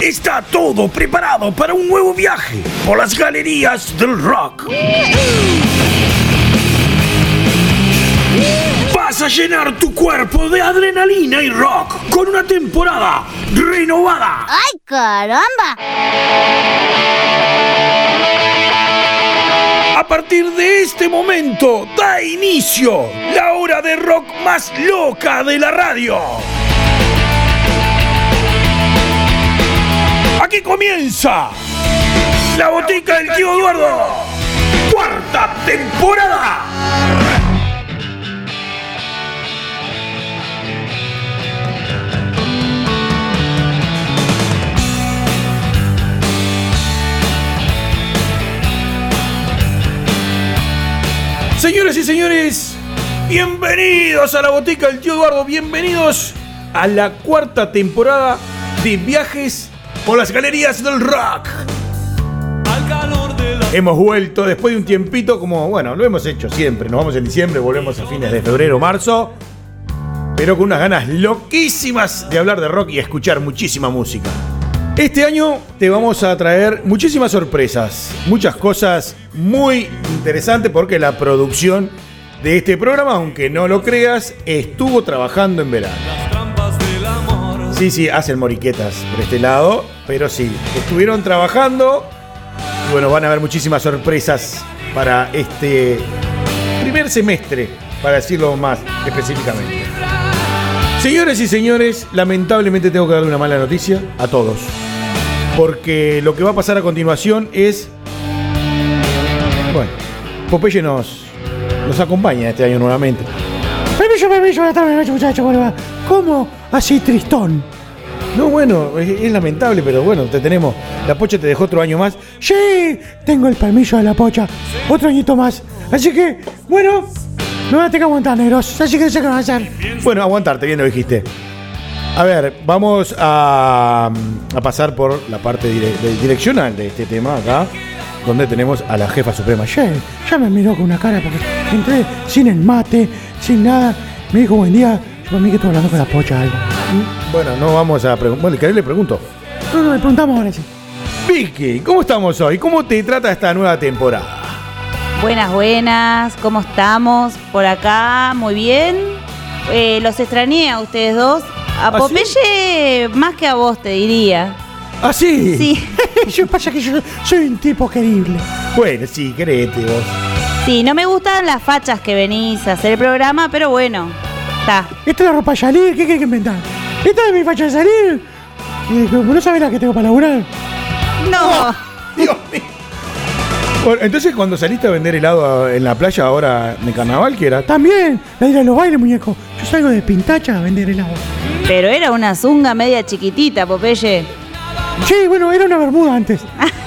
Está todo preparado para un nuevo viaje por las galerías del rock. Vas a llenar tu cuerpo de adrenalina y rock con una temporada renovada. ¡Ay, caramba! A partir de este momento da inicio la hora de rock más loca de la radio. Aquí comienza la botica del tío Eduardo. Cuarta temporada. Señoras y señores, bienvenidos a la botica del tío Eduardo, bienvenidos a la cuarta temporada de viajes por las galerías del rock. Hemos vuelto después de un tiempito, como bueno, lo hemos hecho siempre. Nos vamos en diciembre, volvemos a fines de febrero, marzo. Pero con unas ganas loquísimas de hablar de rock y escuchar muchísima música. Este año te vamos a traer muchísimas sorpresas, muchas cosas muy interesantes porque la producción de este programa, aunque no lo creas, estuvo trabajando en verano. Sí, sí, hacen moriquetas por este lado, pero sí, estuvieron trabajando y bueno, van a haber muchísimas sorpresas para este primer semestre, para decirlo más específicamente. Señores y señores, lamentablemente tengo que darle una mala noticia a todos. Porque lo que va a pasar a continuación es. Bueno, Popeye nos, nos acompaña este año nuevamente. Permiso, permiso, buenas tardes, muchachos, ¿cómo va? ¿Cómo así tristón? No, bueno, es, es lamentable, pero bueno, te tenemos. La pocha te dejó otro año más. Sí, tengo el permiso de la pocha, otro añito más. Así que, bueno, me van a tener que aguantar, negros. Así que no sé qué van a hacer. Bueno, aguantarte, bien lo dijiste. A ver, vamos a, a pasar por la parte dire- de- direccional de este tema acá, donde tenemos a la jefa suprema. Che, ya me miró con una cara porque entré sin el mate, sin nada. Me dijo buen día. Yo para mí que estoy hablando con la pocha algo. Bueno, no vamos a preguntar. Bueno, ¿querés le pregunto? No, no, le preguntamos ahora sí. Vicky, ¿cómo estamos hoy? ¿Cómo te trata esta nueva temporada? Buenas, buenas, ¿cómo estamos? Por acá, muy bien. Eh, los extrañé a ustedes dos. A ¿Ah, sí? Más que a vos, te diría. ¿Ah, sí? Sí, Yo pasa que yo soy un tipo querible. Bueno, sí, créete vos. sí, no me gustan las fachas que venís a hacer el programa, pero bueno, está. Esta es la ropa de salir, ¿qué querés que inventar? Esta es mi facha de salir. Eh, ¿No sabés la que tengo para laburar? No, Dios mío. Bueno, entonces cuando saliste a vender helado en la playa ahora de carnaval, ¿qué era? También, la ir a los bailes, muñeco. Yo salgo de pintacha a vender helado. pero era una zunga media chiquitita, Popeye. Sí, bueno, era una bermuda antes.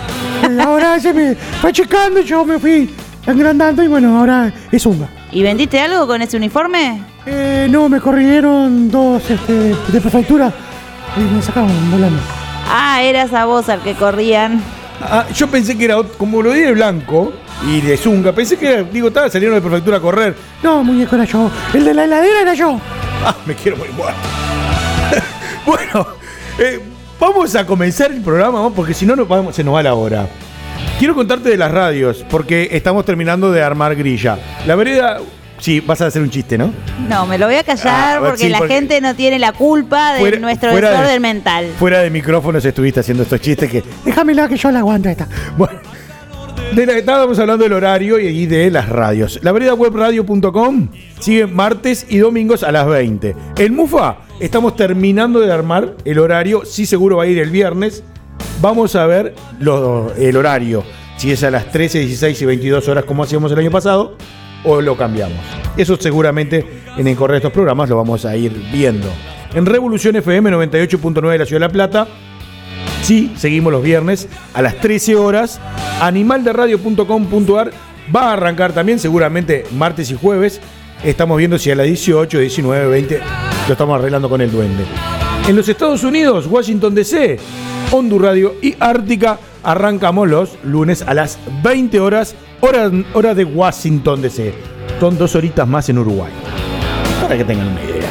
Ahora se me fue checando y yo me fui agrandando y bueno, ahora es unga. ¿Y vendiste algo con ese uniforme? Eh, no, me corrieron dos este, de prefectura y me sacaron volando. Ah, eras a vos al que corrían. Ah, yo pensé que era ot- como lo di de blanco y de zunga. Pensé que digo, estaba salieron de prefectura a correr. No, muñeco, era yo. El de la heladera era yo. Ah, me quiero muy muerto. bueno, eh, vamos a comenzar el programa, ¿no? porque si no nos vamos- se nos va la hora. Quiero contarte de las radios, porque estamos terminando de armar grilla. La vereda, sí, vas a hacer un chiste, ¿no? No, me lo voy a callar Ah, porque sí, la porque- gente no tiene la culpa de Fuera- nuestro fuera de- desorden mental. Fuera de micrófonos estuviste haciendo estos chistes que Déjamela que yo la aguanto esta. Bueno, de la, estábamos hablando del horario y de las radios. La vereda webradio.com sigue martes y domingos a las 20. En Mufa estamos terminando de armar el horario, sí seguro va a ir el viernes. Vamos a ver lo- el horario, si es a las 13, 16 y 22 horas como hacíamos el año pasado o lo cambiamos. Eso seguramente en el correo de estos programas lo vamos a ir viendo. En Revolución FM 98.9 de la Ciudad de La Plata Sí, seguimos los viernes a las 13 horas. Animalderadio.com.ar va a arrancar también, seguramente martes y jueves. Estamos viendo si a las 18, 19, 20 lo estamos arreglando con el duende. En los Estados Unidos, Washington DC, Hondu Radio y Ártica arrancamos los lunes a las 20 horas, hora, hora de Washington DC. Son dos horitas más en Uruguay. Para que tengan una idea.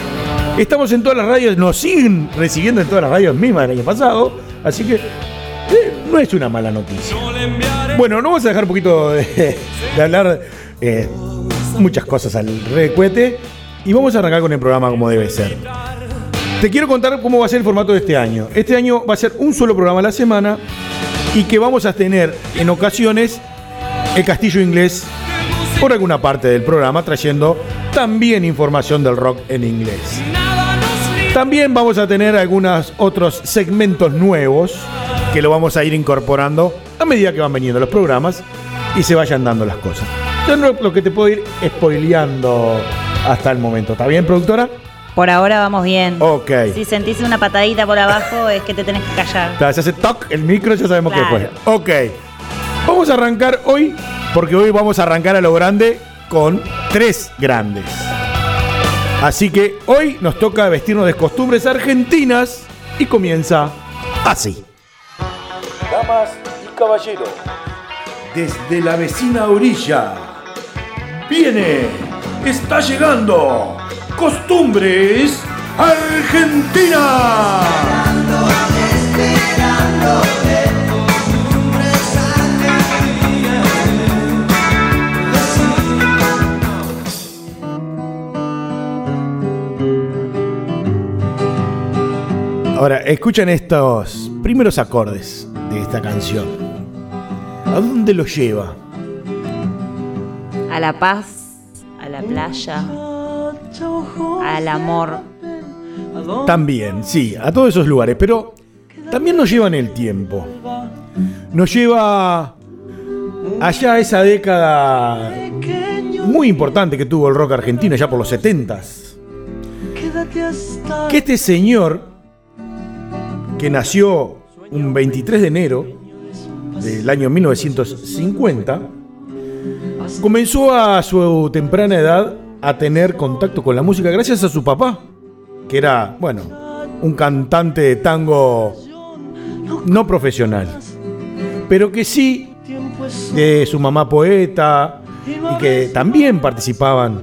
Estamos en todas las radios, nos siguen recibiendo en todas las radios mismas del año pasado, así que eh, no es una mala noticia. Bueno, no vamos a dejar un poquito de, hablar eh, muchas cosas al recuete y vamos a arrancar con el programa como debe ser. Te quiero contar cómo va a ser el formato de este año. Este año va a ser un solo programa a la semana y que vamos a tener en ocasiones el castillo inglés por alguna parte del programa, trayendo también información del rock en inglés. También vamos a tener algunos otros segmentos nuevos que lo vamos a ir incorporando a medida que van veniendo los programas y se vayan dando las cosas. Yo no- lo que te puedo ir spoileando hasta el momento. ¿Está bien, productora? Por ahora vamos bien. Ok. Si sentís una patadita por abajo es que te tenés que callar. Claro, se hace toc el micro, ya sabemos Claro. que fue. Ok. Vamos a arrancar hoy, porque hoy vamos a arrancar a lo grande con tres grandes. Así que hoy nos toca vestirnos de costumbres argentinas y comienza así. Damas y caballeros, desde la vecina orilla, viene, está llegando, costumbres Argentina. Ahora, escuchen estos primeros acordes de esta canción. ¿A dónde los lleva? A la paz, a la playa, al amor. También, sí, a todos esos lugares, pero también nos lleva en el tiempo. Nos lleva allá a esa década muy importante que tuvo el rock argentino, ya por los 70s. Que este señor, que nació un 23 de enero del año 1950, comenzó a su temprana edad a tener contacto con la música gracias a su papá, que era, bueno, un cantante de tango no profesional, pero que sí de su mamá poeta y que también participaban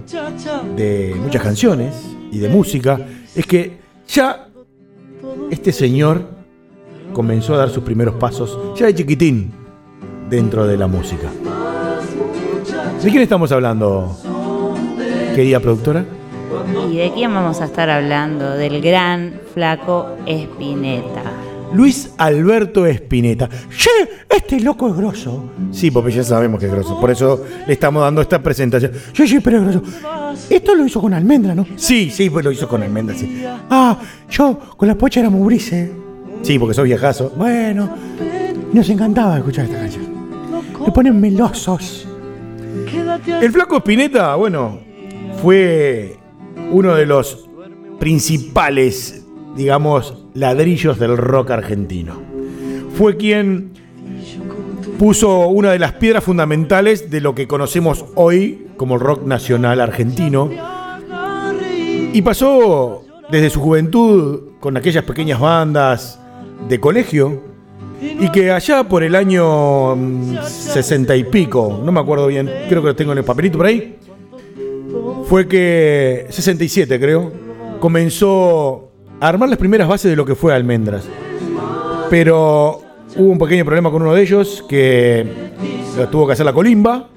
de muchas canciones y de música, es que ya este señor comenzó a dar sus primeros pasos ya de chiquitín dentro de la música. ¿De quién estamos hablando, querida productora? ¿Y de quién vamos a estar hablando? Del gran flaco Espineta. Luis Alberto Espineta. Che, este loco es grosso. Sí, porque ya sabemos que es grosso. Por eso le estamos dando esta presentación. Sí, sí, pero es grosso. Esto lo hizo con almendra, ¿no? Sí, sí, pues lo hizo con almendra, sí. Ah, yo con la pocha era mubrice. Sí, porque sos viejazo. Bueno, nos encantaba escuchar esta canción. Me ponen melosos. El flaco Espineta, bueno, fue uno de los principales, digamos, ladrillos del rock argentino. Fue quien puso una de las piedras fundamentales de lo que conocemos hoy como rock nacional argentino. Y pasó desde su juventud con aquellas pequeñas bandas de colegio y que allá por el año mm, 60 y pico, no me acuerdo bien, creo que lo tengo en el papelito por ahí, fue que 67 creo, comenzó armar las primeras bases de lo que fue Almendras. Pero hubo un pequeño problema con uno de ellos que lo tuvo que hacer la colimba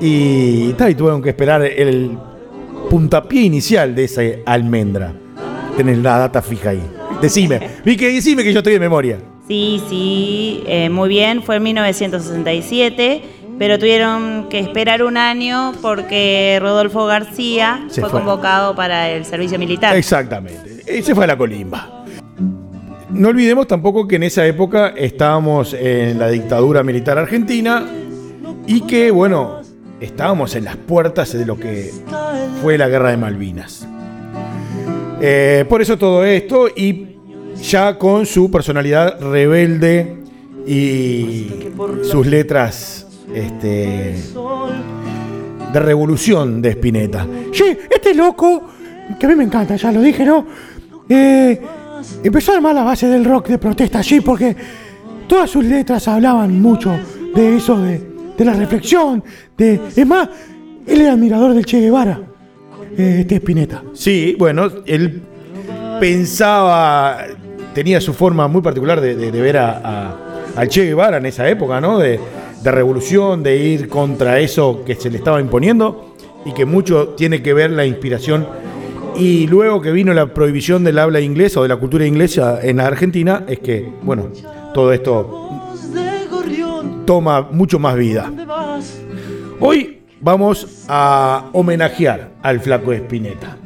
y, y tuvieron que esperar el puntapié inicial de esa almendra. Tenés la data fija ahí. Decime, vi que decime que yo estoy de memoria. Sí, sí, eh, muy bien, fue en 1967, pero tuvieron que esperar un año porque Rodolfo García Se fue, fue. convocado para el servicio militar. Exactamente. Ese fue la colimba. No olvidemos tampoco que en esa época estábamos en la dictadura militar argentina y que, bueno, estábamos en las puertas de lo que fue la guerra de Malvinas. Eh, por eso todo esto y ya con su personalidad rebelde y sus letras este, de revolución de Spinetta. Che, este loco, que a mí me encanta, ya lo dije, ¿no? Eh, empezó a armar la base del rock de protesta, sí, porque todas sus letras hablaban mucho de eso, de, la reflexión, de... Es más, él era admirador del Che Guevara, eh, este Spinetta. Sí, bueno, él pensaba, tenía su forma muy particular de, ver a, al Che Guevara en esa época, ¿no? De revolución, de ir contra eso que se le estaba imponiendo y que mucho tiene que ver la inspiración. Y luego que vino la prohibición del habla inglesa o de la cultura inglesa en Argentina, es que, bueno, todo esto toma mucho más vida. Hoy vamos a homenajear al flaco Espineta.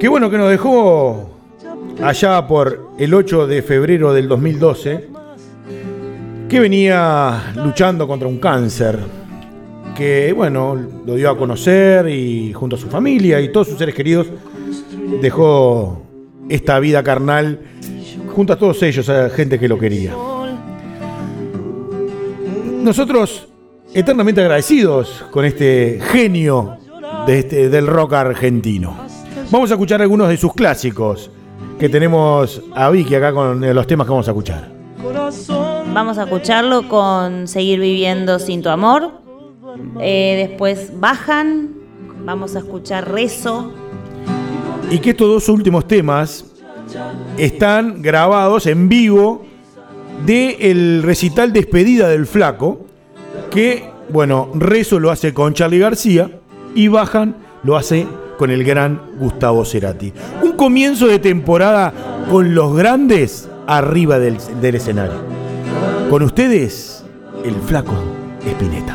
Qué bueno que nos dejó allá por el 8 de febrero del 2012, que venía luchando contra un cáncer, que bueno, lo dio a conocer y junto a su familia y todos sus seres queridos dejó esta vida carnal junto a todos ellos, a gente que lo quería. Nosotros eternamente agradecidos con este genio de este- del rock argentino. Vamos a escuchar algunos de sus clásicos que tenemos a Vicky acá con eh, los temas que vamos a escuchar. Vamos a escucharlo con Seguir viviendo sin tu amor. Eh, después Bajan. Vamos a escuchar Rezo. Y que estos dos últimos temas están grabados en vivo del recital Despedida del Flaco, que, bueno, Rezo lo hace con Charlie García y Bajan lo hace con el gran Gustavo Cerati. Un comienzo de temporada con los grandes arriba del escenario. Con ustedes, el Flaco Espineta.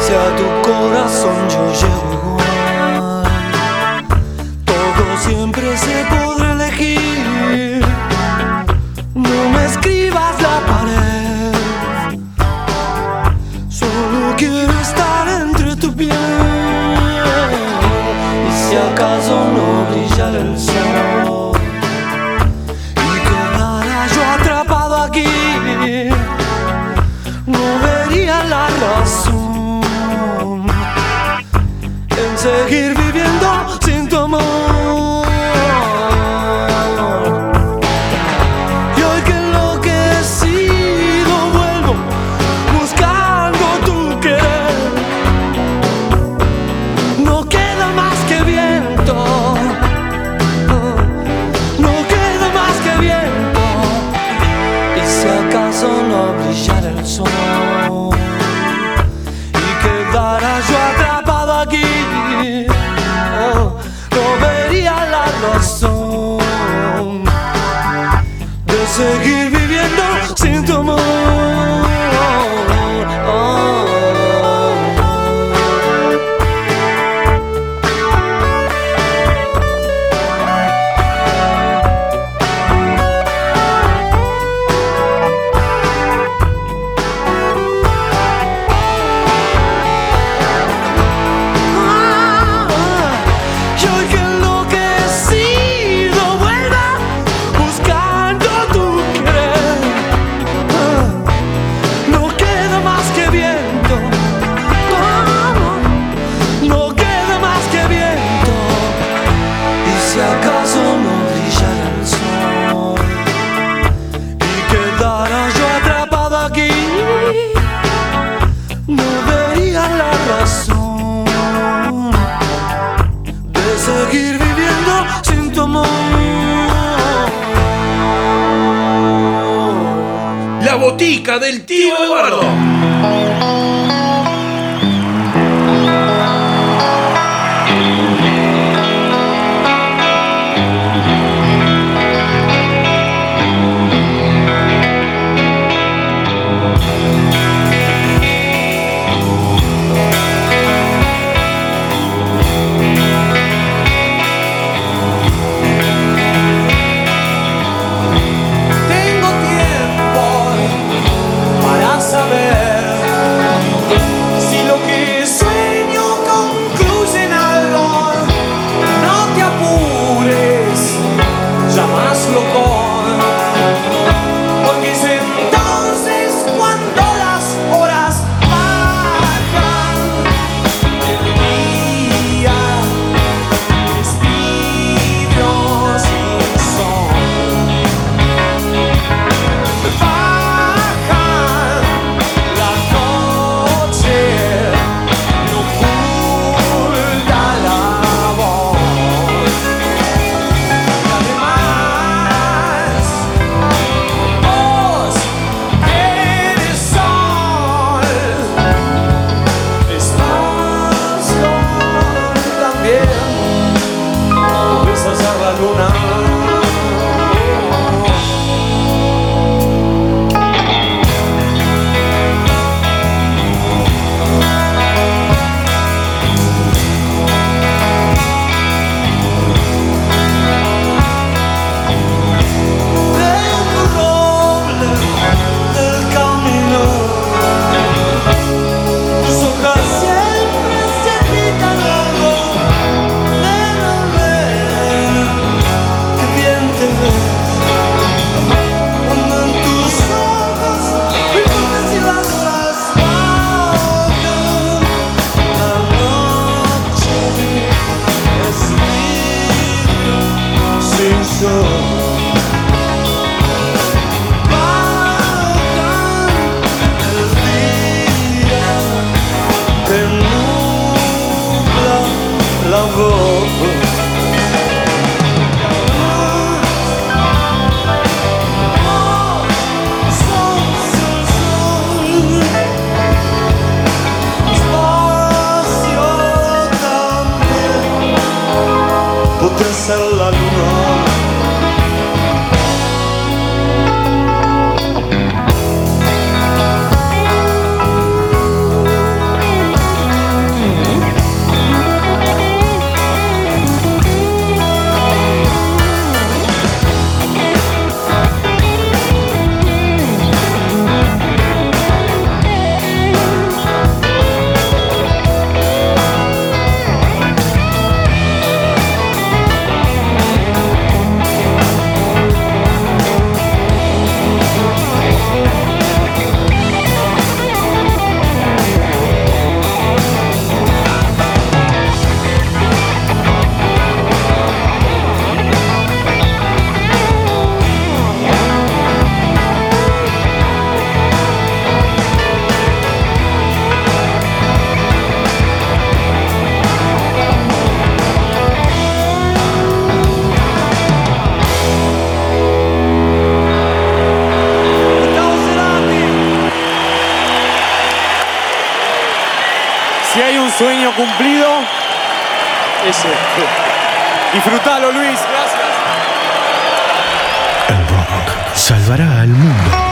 Si a tu corazón yo llego botica del tío Eduardo. Si hay un sueño cumplido, es este. Disfrutalo, Luis. Gracias. El rock salvará al mundo.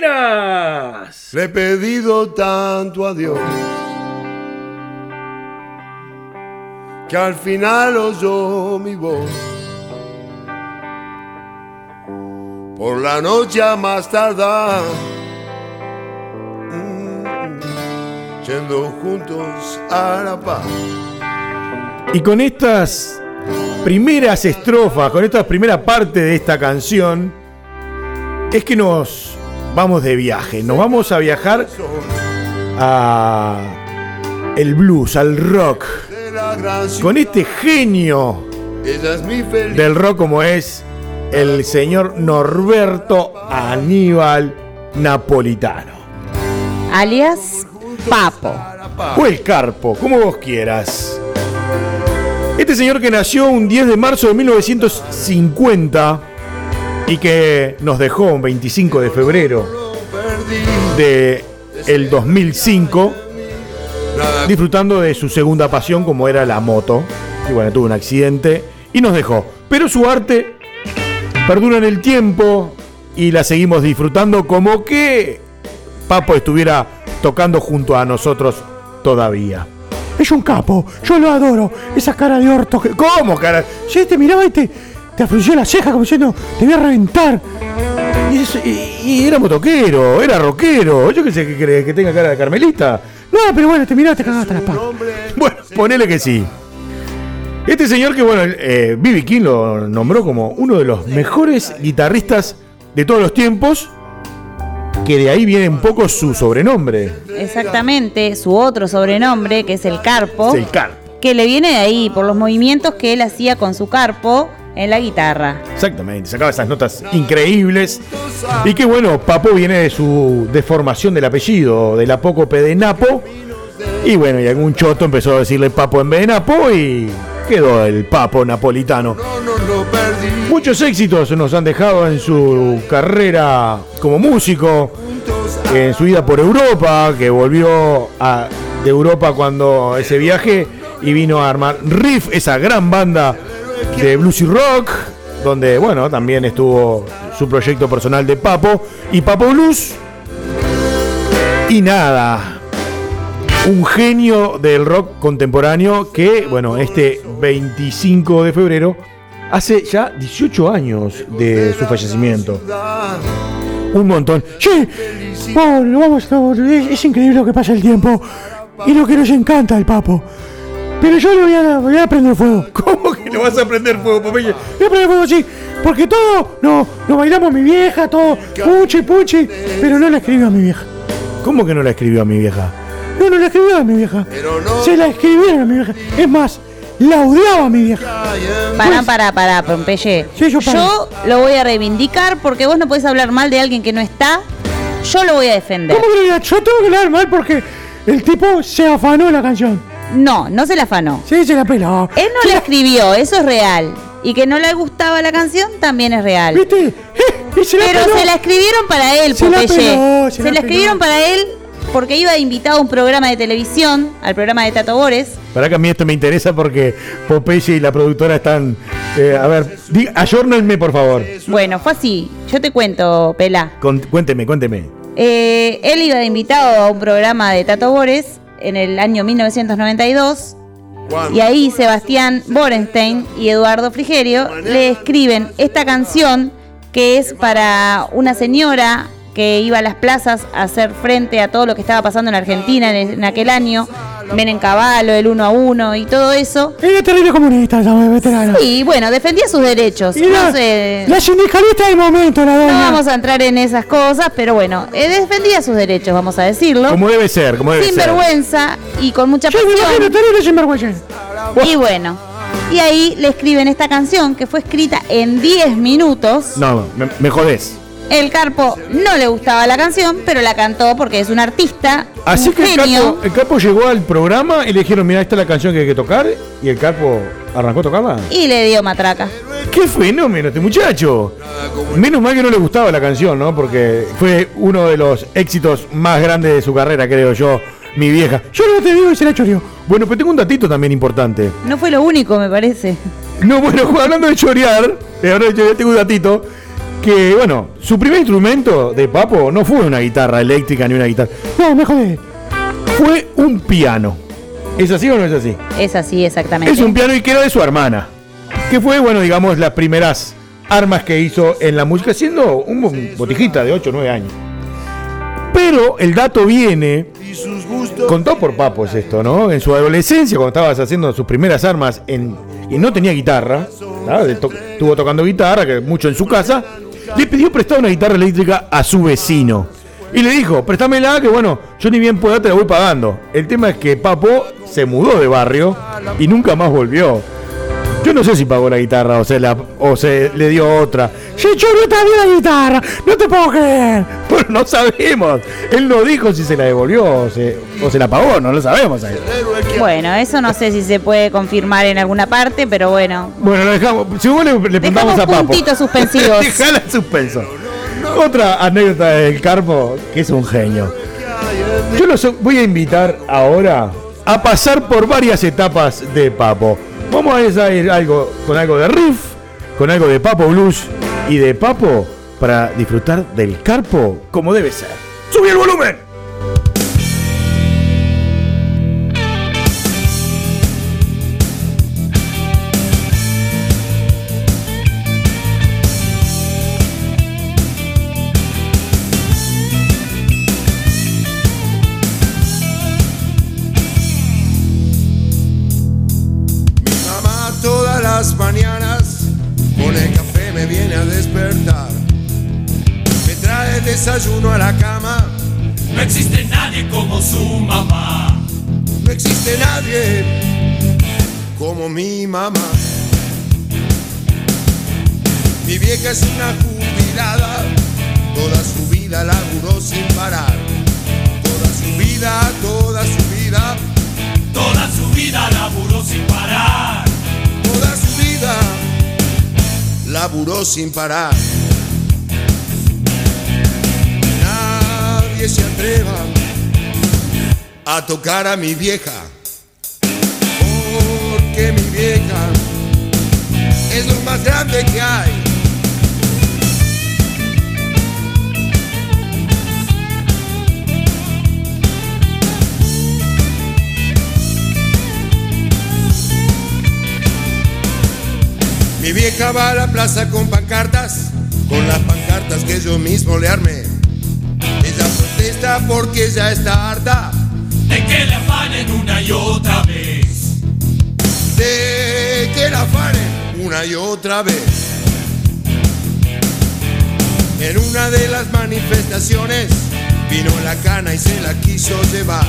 Le he pedido tanto a Dios que al final oyó mi voz. Por la noche a más tardar, mm, yendo juntos a la paz. Y con estas primeras estrofas, con esta primera parte de esta canción, es que nos vamos de viaje. Nos vamos a viajar a el blues, al rock. Con este genio del rock como es el señor Norberto Aníbal Napolitano. Alias Papo. O el Carpo, como vos quieras. Este señor que nació un 10 de marzo de 1950 y que nos dejó un 25 de febrero de el 2005 disfrutando de su segunda pasión como era la moto. Y bueno, tuvo un accidente y nos dejó. Pero su arte perdura en el tiempo y la seguimos disfrutando como que Papo estuviera tocando junto a nosotros todavía. Es un capo, yo lo adoro. Esa cara de orto. ¿Cómo, cara? Sí, te miraba y te, te afluyó la ceja como diciendo, te voy a reventar. Y, es- y- y era motoquero, era rockero. Yo qué sé que, tenga cara de carmelita. No, pero bueno, te miraba, te cagaste la paz. Bueno, ponele que sí. Este señor que, bueno, eh, B.B. King lo nombró como uno de los mejores guitarristas de todos los tiempos, que de ahí viene un poco su sobrenombre, Exactamente, su otro sobrenombre, que es el Carpo, es el Carpo. que le viene de ahí por los movimientos que él hacía con su carpo en la guitarra. Exactamente, sacaba esas notas increíbles. Y que bueno, Papo viene de su deformación del apellido, del apócope de Napo. Y bueno, y algún choto empezó a decirle Papo en vez de Napo y quedó el Papo napolitano. Muchos éxitos nos han dejado en su carrera como músico, en su ida por Europa, que volvió a- de Europa cuando ese viaje y vino a armar Riff, esa gran banda de blues y rock, donde bueno, también estuvo su proyecto personal de Papo y Papo Blues. Y nada, un genio del rock contemporáneo que, bueno, este 25 de febrero hace ya 18 años de su fallecimiento. Un montón. Vamos, es, es increíble lo que pasa el tiempo y lo que nos encanta el papo. Pero yo le voy a, voy a prender fuego. ¿Cómo que no vas a prender fuego, Popeye? Voy a prender fuego, sí, porque todo, no, no bailamos mi vieja, todo, puchi, puchi, pero no la escribió a mi vieja. ¿Cómo que no la escribió a mi vieja? No, no la escribió a mi vieja. Pero no Se la escribieron a mi vieja. Es más, la odiaba a mi vieja. Pará, pará, pará, Pompeye. Sí, yo lo voy a reivindicar porque vos no podés hablar mal de alguien que no está. Yo lo voy a defender. ¿Cómo que? Yo tengo que hablar mal porque el tipo se afanó la canción. No, no se la afanó. Sí, se la peló. Él no la escribió, eso es real. Y que no le gustaba la canción también es real. ¿Viste? Eh, y se la Pero peló. se la escribieron para él, Se la Popeye. peló, se Se la la escribieron para él porque iba invitado a un programa de televisión, al programa de Tato Bores. Para que a mí esto me interesa porque Popeye y la productora están. eh, a ver, ayórnenme por favor. Bueno, fue así. Yo te cuento, Pelá. Con- cuénteme, cuénteme. Eh, él iba de invitado a un programa de Tato Bores en el año 1992 y ahí Sebastián Borenstein y Eduardo Frigerio le escriben esta canción que es para una señora que iba a las plazas a hacer frente a todo lo que estaba pasando en Argentina en, en aquel año, ven en caballo, el uno a uno y todo eso. Era terrible comunista, esa veterana. Y bueno, defendía sus derechos. La, No sé, la sindicalista del momento, la no doña. vamos a entrar en esas cosas, pero bueno, eh, defendía sus derechos, vamos a decirlo. Como debe ser, como debe Sin ser. vergüenza y con mucha Yo pasión. terrible sinvergüenza. Y bueno, y ahí le escriben esta canción que fue escrita en 10 minutos. No, me, me jodés. El Carpo no le gustaba la canción, pero la cantó porque es un artista, Así un que el capo, el capo llegó al programa y le dijeron, mira, esta es la canción que hay que tocar. Y el capo arrancó a tocarla. Y le dio matraca. ¡Qué fenómeno este muchacho! Menos mal que no le gustaba la canción, ¿no? Porque fue uno de los éxitos más grandes de su carrera, creo yo, mi vieja. Yo no te digo se la choreó. Bueno, pero tengo un datito también importante. No fue lo único, me parece. No, bueno, hablando de chorear, eh, ahora yo tengo un datito, que, bueno, su primer instrumento de Papo no fue una guitarra eléctrica ni una guitarra. No, me jodé. Fue un piano. ¿Es así o no es así? Es así, exactamente. Es un piano y que era de su hermana. Que fue, bueno, digamos, las primeras armas que hizo en la música, siendo un botijita de 8 o 9 años. Pero el dato viene, contado por Papo es esto, ¿no? En su adolescencia, cuando estabas haciendo sus primeras armas en, y no tenía guitarra, to- estuvo tocando guitarra, que mucho en su casa, le pidió prestar una guitarra eléctrica a su vecino. Y le dijo, préstamela, que bueno, yo ni bien pueda te la voy pagando. El tema es que Papo se mudó de barrio y nunca más volvió. Yo no sé si pagó la guitarra o se, la, o se le dio otra. Se echó también la guitarra. No te puedo creer. Bueno, no sabemos. Él no dijo si se la devolvió o se, o se la pagó, no lo sabemos. ahí. Bueno, eso no sé si se puede confirmar en alguna parte, pero bueno. Bueno, lo dejamos. Si vos le, le preguntamos a Papo. puntitos suspensivos. Dejala en suspenso. Otra anécdota del Carpo, que es un genio. Yo los voy a invitar ahora a pasar por varias etapas de Papo. Vamos a ir algo con algo de riff, con algo de Papo Blues y de Papo para disfrutar del Carpo como debe ser. ¡Subí el volumen! A la cama. No existe nadie como su mamá. No existe nadie como mi mamá. Mi vieja es una jubilada, toda su vida laburó sin parar. Toda su vida, toda su vida, Toda su vida laburó sin parar. toda su vida laburó sin parar. Nadie se atreva a tocar a mi vieja, porque mi vieja es lo más grande que hay. Mi vieja va a la plaza con pancartas, con las pancartas que yo mismo le armé. Protesta porque ya está harta De que le afanen una y otra vez. de que la afanen una y otra vez. En una de las manifestaciones vino la cana y se la quiso llevar.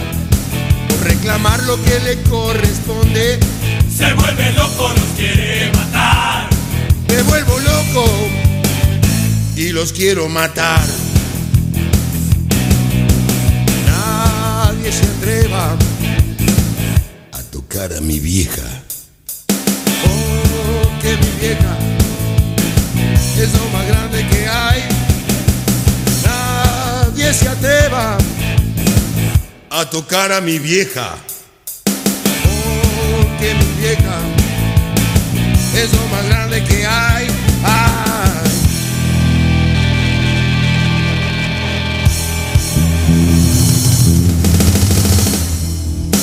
Por reclamar lo que le corresponde, Se vuelve loco, los quiere matar. me vuelvo loco y los quiero matar. Nadie se atreva a tocar a mi vieja. Oh, que mi vieja es lo más grande que hay. Nadie se atreva a tocar a mi vieja. Oh, que mi vieja es lo más grande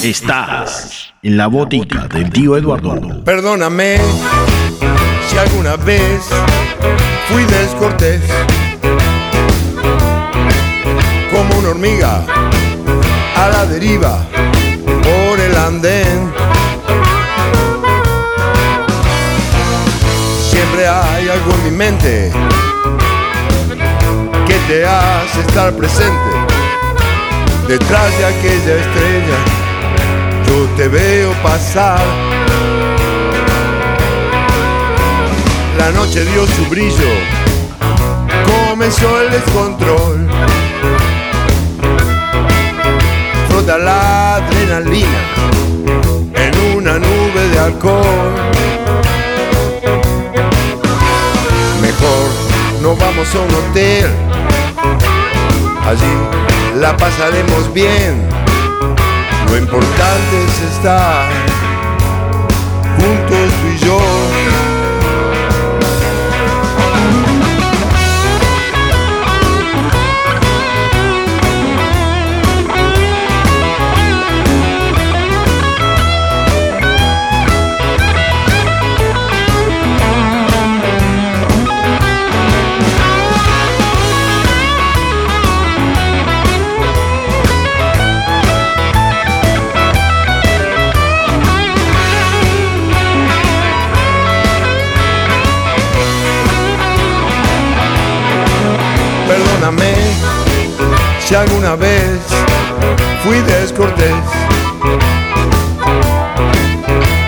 Estás en la botica del tío Eduardo. Perdóname si alguna vez fui descortés. Como una hormiga a la deriva por el andén. Siempre hay algo en mi mente que te hace estar presente detrás de aquella estrella. Yo te veo pasar. La noche dio su brillo, comenzó el descontrol. Frota la adrenalina en una nube de alcohol. Mejor no vamos a un hotel, allí la pasaremos bien. Lo importante es estar juntos tú y yo. Vez fui descortés.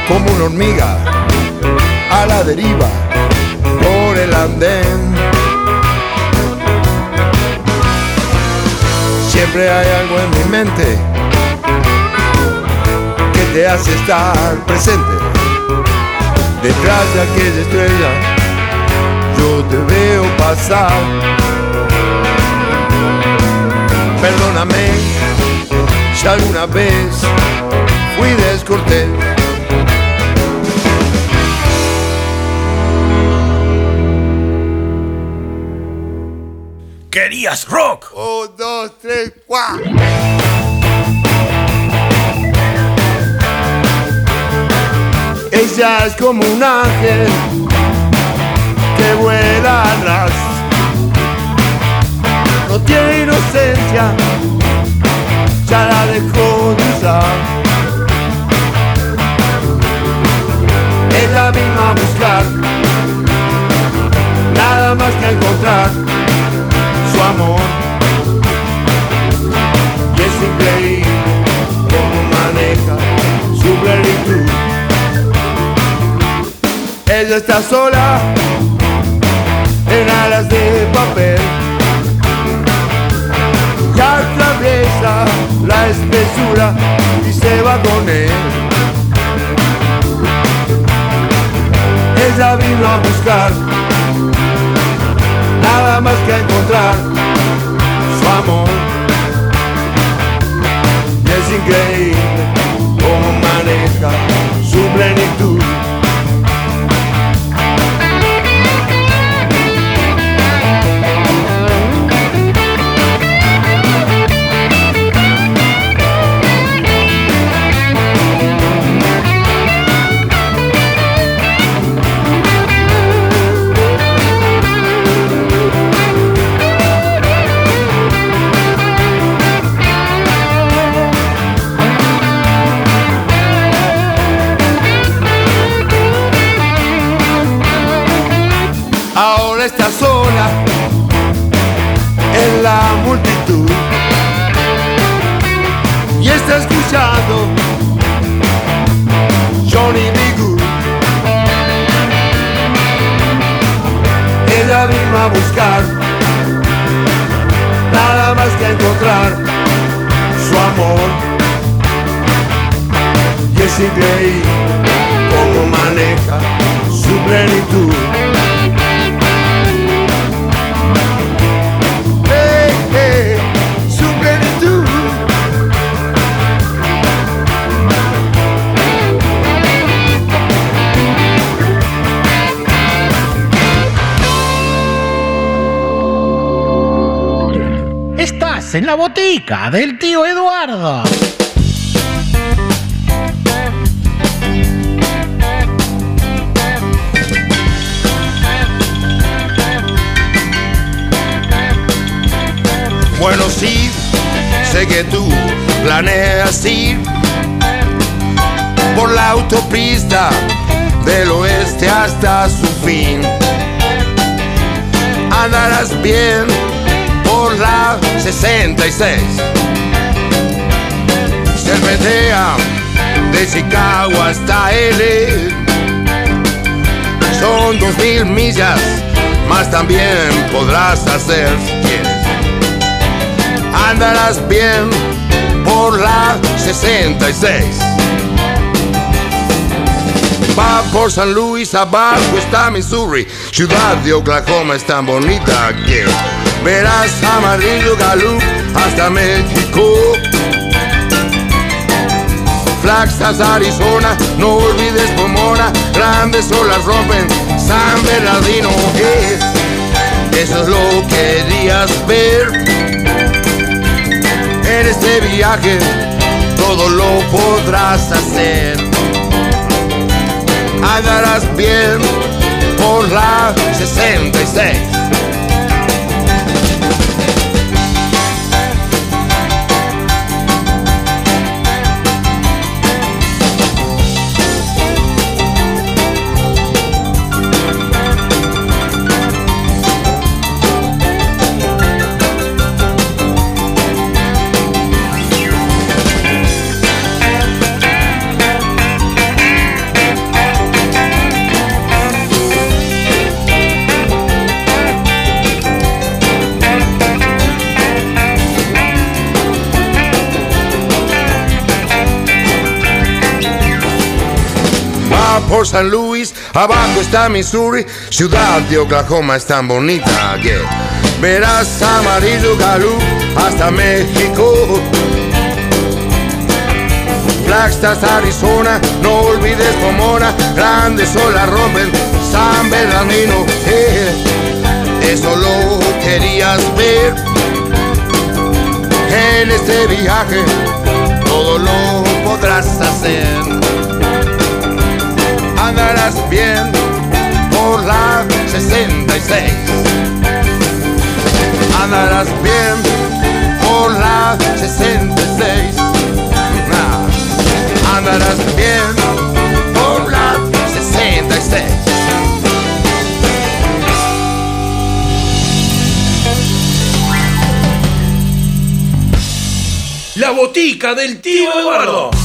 Como una hormiga a la deriva por el andén. Siempre hay algo en mi mente que te hace estar presente. Detrás de aquella estrella yo te veo pasar. Perdóname si alguna vez fui descortés. Querías rock. Un, dos, tres, cuatro. Ella es como un ángel que vuela atrás. No tiene inocencia, Está sola en alas de papel y atraviesa la espesura y se va con él. Ella vino a buscar nada más que encontrar su amor. Y es increíble cómo maneja su plenitud. Increíble cómo maneja su plenitud. Hey, hey, su plenitud. Estás en la botica del tío Eduardo. Bueno, sí, sé que tú planeas ir por la autopista del oeste hasta su fin. Andarás bien por la 66. Cervetea de Chicago hasta L. Son dos mil millas, más también podrás hacer andarás bien por la 66. Va por San Luis, abajo está Missouri, ciudad de Oklahoma es tan bonita que verás amarillo Gallup hasta México. Flaxas, Arizona, no olvides Pomona, grandes olas rompen San Bernardino. Eso es lo que querías ver en este viaje todo lo podrás hacer. Andarás bien por la 66. San Luis, abajo está Missouri, ciudad de Oklahoma es tan bonita que verás amarillo galú hasta México. Flagstaff, Arizona, no olvides Pomona, grandes olas rompen San Bernardino. eh, eso lo querías ver en este viaje, todo lo podrás hacer. Andarás bien por la 66. Andarás bien por la 66. Ah, Andarás bien por la 66. La botica del tío Eduardo.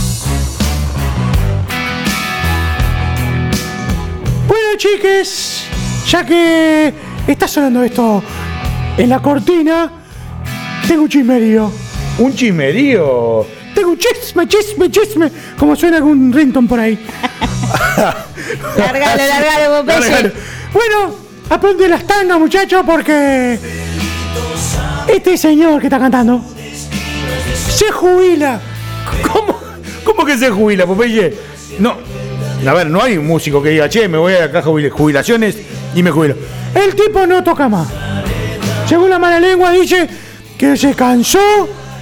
Chiques, ya que está sonando esto en la cortina, tengo un chismerío. Un chismerío. Tengo un chisme, chisme, chisme, como suena algún rington por ahí. Largalo, largalo, Popeye. Largalo. Bueno, aprende las tangas, muchachos, porque este señor que está cantando se jubila. ¿Cómo, ¿Cómo que se jubila, Popeye? No. A ver, no hay un músico que diga, che, me voy a la caja de jubilaciones y me jubilo. El tipo no toca más. Según la mala lengua dice que se cansó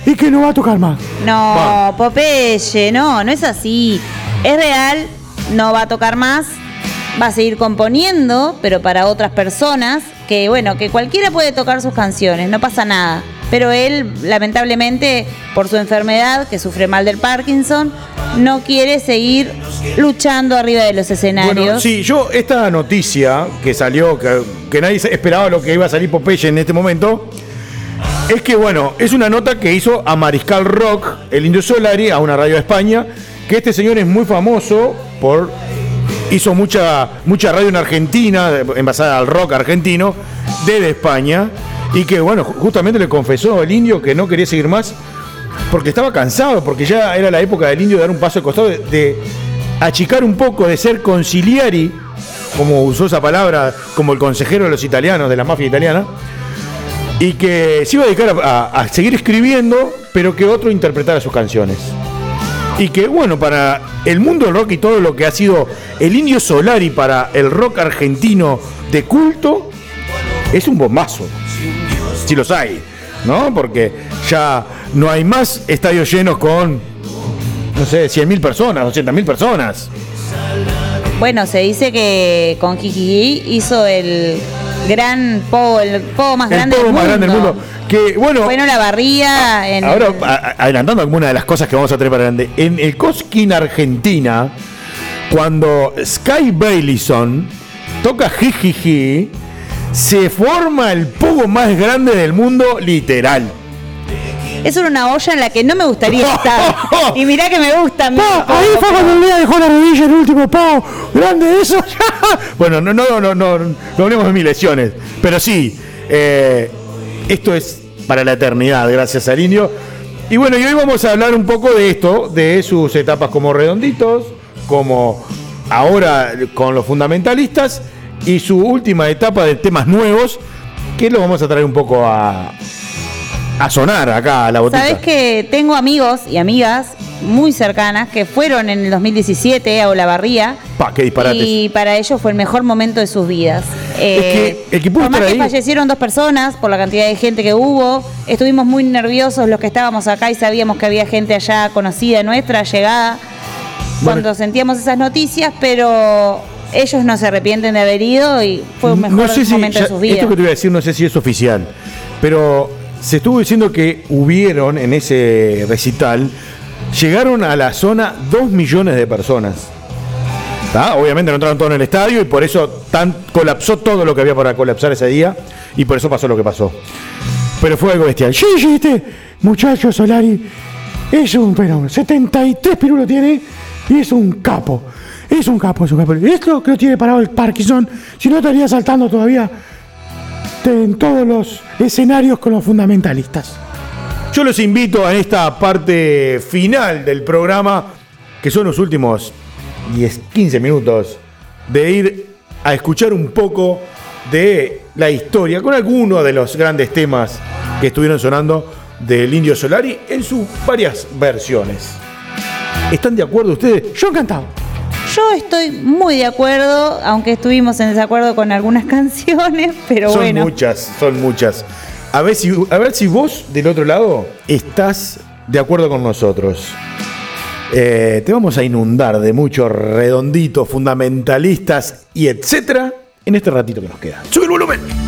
y que no va a tocar más. No, Popeye, no, no es así. Es real, no va a tocar más, va a seguir componiendo, pero para otras personas, que bueno, que cualquiera puede tocar sus canciones, no pasa nada. Pero él, lamentablemente, por su enfermedad, que sufre mal del Parkinson, no quiere seguir luchando arriba de los escenarios. Bueno, sí, yo esta noticia que salió, que, que nadie esperaba lo que iba a salir Popeye en este momento, es que bueno, es una nota que hizo a Mariscal Rock, el Indio Solari, a una radio de España, que este señor es muy famoso por hizo mucha mucha radio en Argentina, envasada al rock argentino, desde España, y que bueno, ju- justamente le confesó el indio que no quería seguir más porque estaba cansado, porque ya era la época del indio de dar un paso al costado, de, de achicar un poco, de ser conciliari, como usó esa palabra, como el consejero de los italianos, de la mafia italiana, y que se iba a dedicar a- a seguir escribiendo, pero que otro interpretara sus canciones. Y que bueno, para el mundo del rock y todo lo que ha sido el Indio Solari para el rock argentino de culto, es un bombazo. Si los hay, ¿no? Porque ya no hay más estadios llenos con, no sé, 100.000 personas, 200.000 personas. Bueno, se dice que con Kiki hizo el gran pogo, el pogo más El grande pogo del más mundo. grande del mundo. Que bueno, Bueno, la barría en Ahora, a- adelantando algunas de las cosas que vamos a tener para adelante. En el Cosquín Argentina, cuando Sky Baileyson toca Jijiji, se forma el pogo más grande del mundo, literal. Eso era una olla en la que no me gustaría estar. Y mirá que me gusta. Pa, ahí fue cuando el día dejó la rodilla el último pavo. Grande de eso. Bueno, no, no, no, no, no hablemos de mis lesiones. Pero sí, eh, esto es para la eternidad, gracias al indio. Y bueno, y hoy vamos a hablar un poco de esto, de sus etapas como redonditos, como ahora con los fundamentalistas, y su última etapa de temas nuevos, que lo vamos a traer un poco a, a sonar acá a la botella. Sabes que tengo amigos y amigas muy cercanas que fueron en el 2017 a Olavarría. Pa, qué disparates. Y para ellos fue el mejor momento de sus vidas. Eh, que el que pudo por más que ahí- fallecieron dos personas por la cantidad de gente que hubo, estuvimos muy nerviosos los que estábamos acá y sabíamos que había gente allá conocida nuestra, llegada, cuando sentíamos esas noticias, pero ellos no se arrepienten de haber ido y fue un mejor no sé si, momento ya- de sus vidas. Esto que te voy a decir no sé si es oficial, pero se estuvo diciendo que hubieron en ese recital, llegaron a la zona 2 millones de personas. ¿Tá? Obviamente no entraron todos en el estadio y por eso tan, colapsó todo lo que había para colapsar ese día y por eso pasó lo que pasó. Pero fue algo bestial. Sí, sí, este muchacho Solari es un fenómeno. 73 pirulos tiene y es un capo. Es un capo, es un capo. Esto que tiene parado el Parkinson, si no estaría saltando todavía en todos los escenarios con los fundamentalistas. Yo los invito a esta parte final del programa, que son los últimos 10, 15 minutos de ir a escuchar un poco de la historia con algunos de los grandes temas que estuvieron sonando del Indio Solari en sus varias versiones. ¿Están de acuerdo ustedes? Yo encantado. Yo estoy muy de acuerdo, aunque estuvimos en desacuerdo con algunas canciones, pero son bueno. muchas, son muchas. A ver, si, a ver si vos del otro lado estás de acuerdo con nosotros. Eh, te vamos a inundar de muchos redonditos, fundamentalistas y etcétera en este ratito que nos queda. ¡Sube el volumen!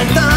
Acrobacia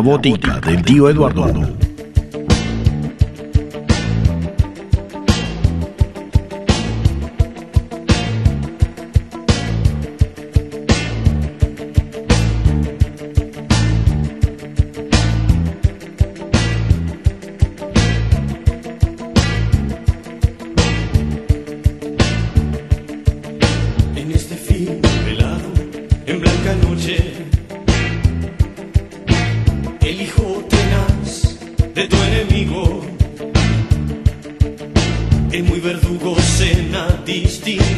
botica del tío Eduardo. De tu enemigo, el muy verdugo cena distinguido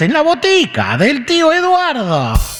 en la botica del tío Eduardo.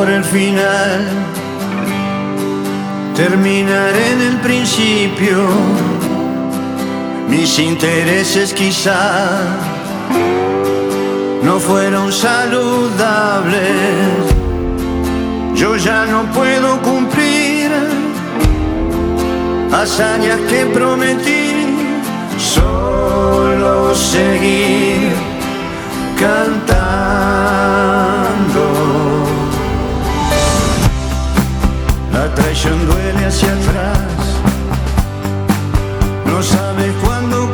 por el final, terminar en el principio, mis intereses quizá no fueron saludables, yo ya no puedo cumplir hazañas que prometí, solo seguir cantando. Traición duele hacia atrás, no sabe cuándo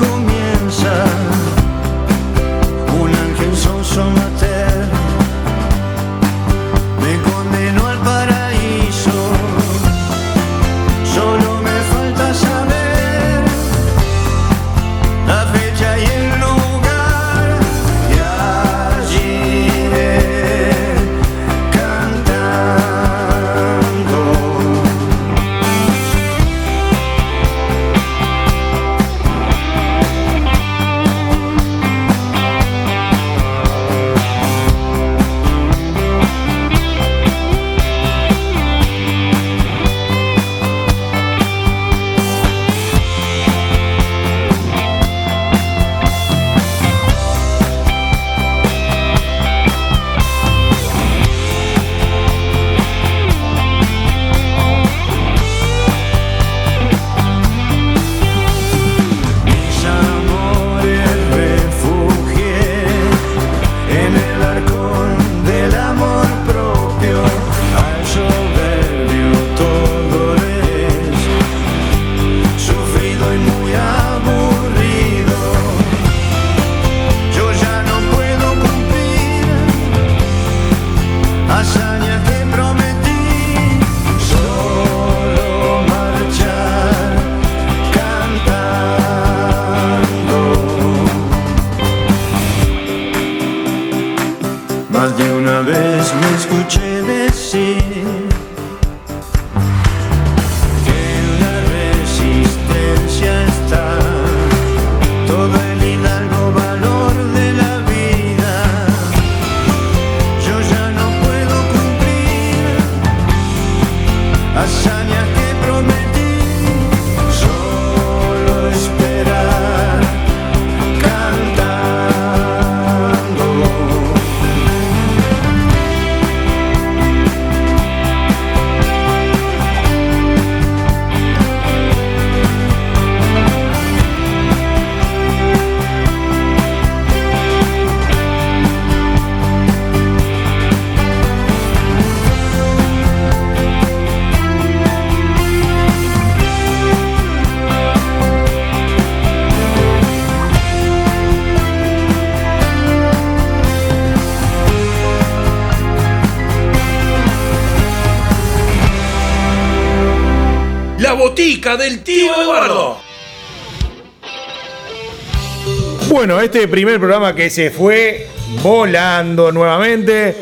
Bueno, este primer programa que se fue volando nuevamente.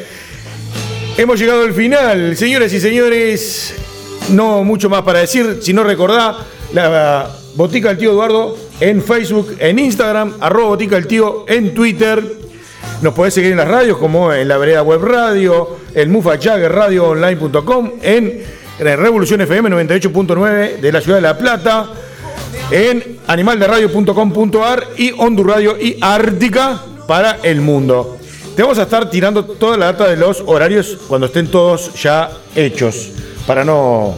Hemos llegado al final, señores y señores. No mucho más para decir, si no recordá la botica del tío Eduardo en Facebook, en Instagram, arroba botica del tío en Twitter. Nos podés seguir en las radios como en la vereda web radio, en Mufachague, radioonline.com, en Revolución FM 98.9 de la ciudad de La Plata, en animalderadio.com.ar y Hondur Radio y Ártica para el mundo. Te vamos a estar tirando toda la data de los horarios cuando estén todos ya hechos, para no...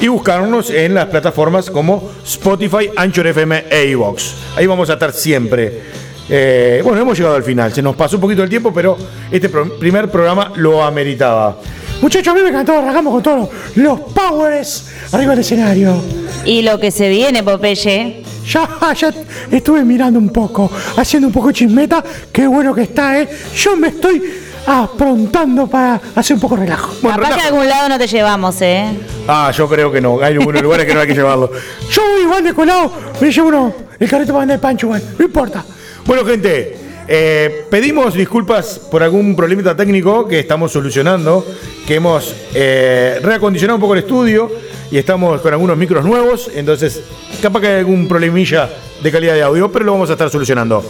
Y buscarnos en las plataformas como Spotify, Anchor FM e iVoox. Ahí vamos a estar siempre. Eh, bueno, hemos llegado al final. Se nos pasó un poquito el tiempo, pero este primer programa lo ameritaba. Muchachos, a mí me encantó, arrancamos con todos los powers arriba del escenario. Y lo que se viene, Popeye. Ya, ya estuve mirando un poco, haciendo un poco chismeta. Qué bueno que está, ¿eh? Yo me estoy aprontando para hacer un poco de relajo. Capaz que a algún lado no te llevamos, ¿eh? Ah, yo creo que no. Hay algunos lugares que no hay que llevarlo. Yo voy igual de colado, me llevo uno, el carrito para andar de pancho, igual, no importa. Bueno, gente, eh, pedimos disculpas por algún problemita técnico que estamos solucionando, que hemos eh, reacondicionado un poco el estudio y estamos con algunos micros nuevos, entonces capaz que hay algún problemilla de calidad de audio, pero lo vamos a estar solucionando.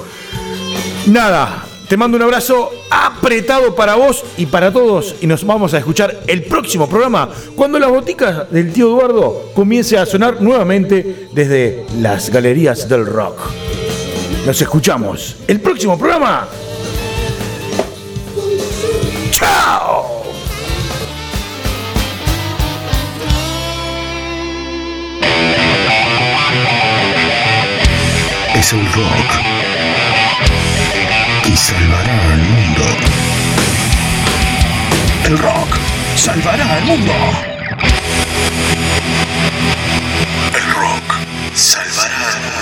Nada, te mando un abrazo apretado para vos y para todos y nos vamos a escuchar el próximo programa cuando la botica del tío Eduardo comience a sonar nuevamente desde las galerías del rock. Nos escuchamos el próximo programa. ¡Chao! Es el rock que salvará al mundo. El rock salvará al mundo. El rock salvará al mundo.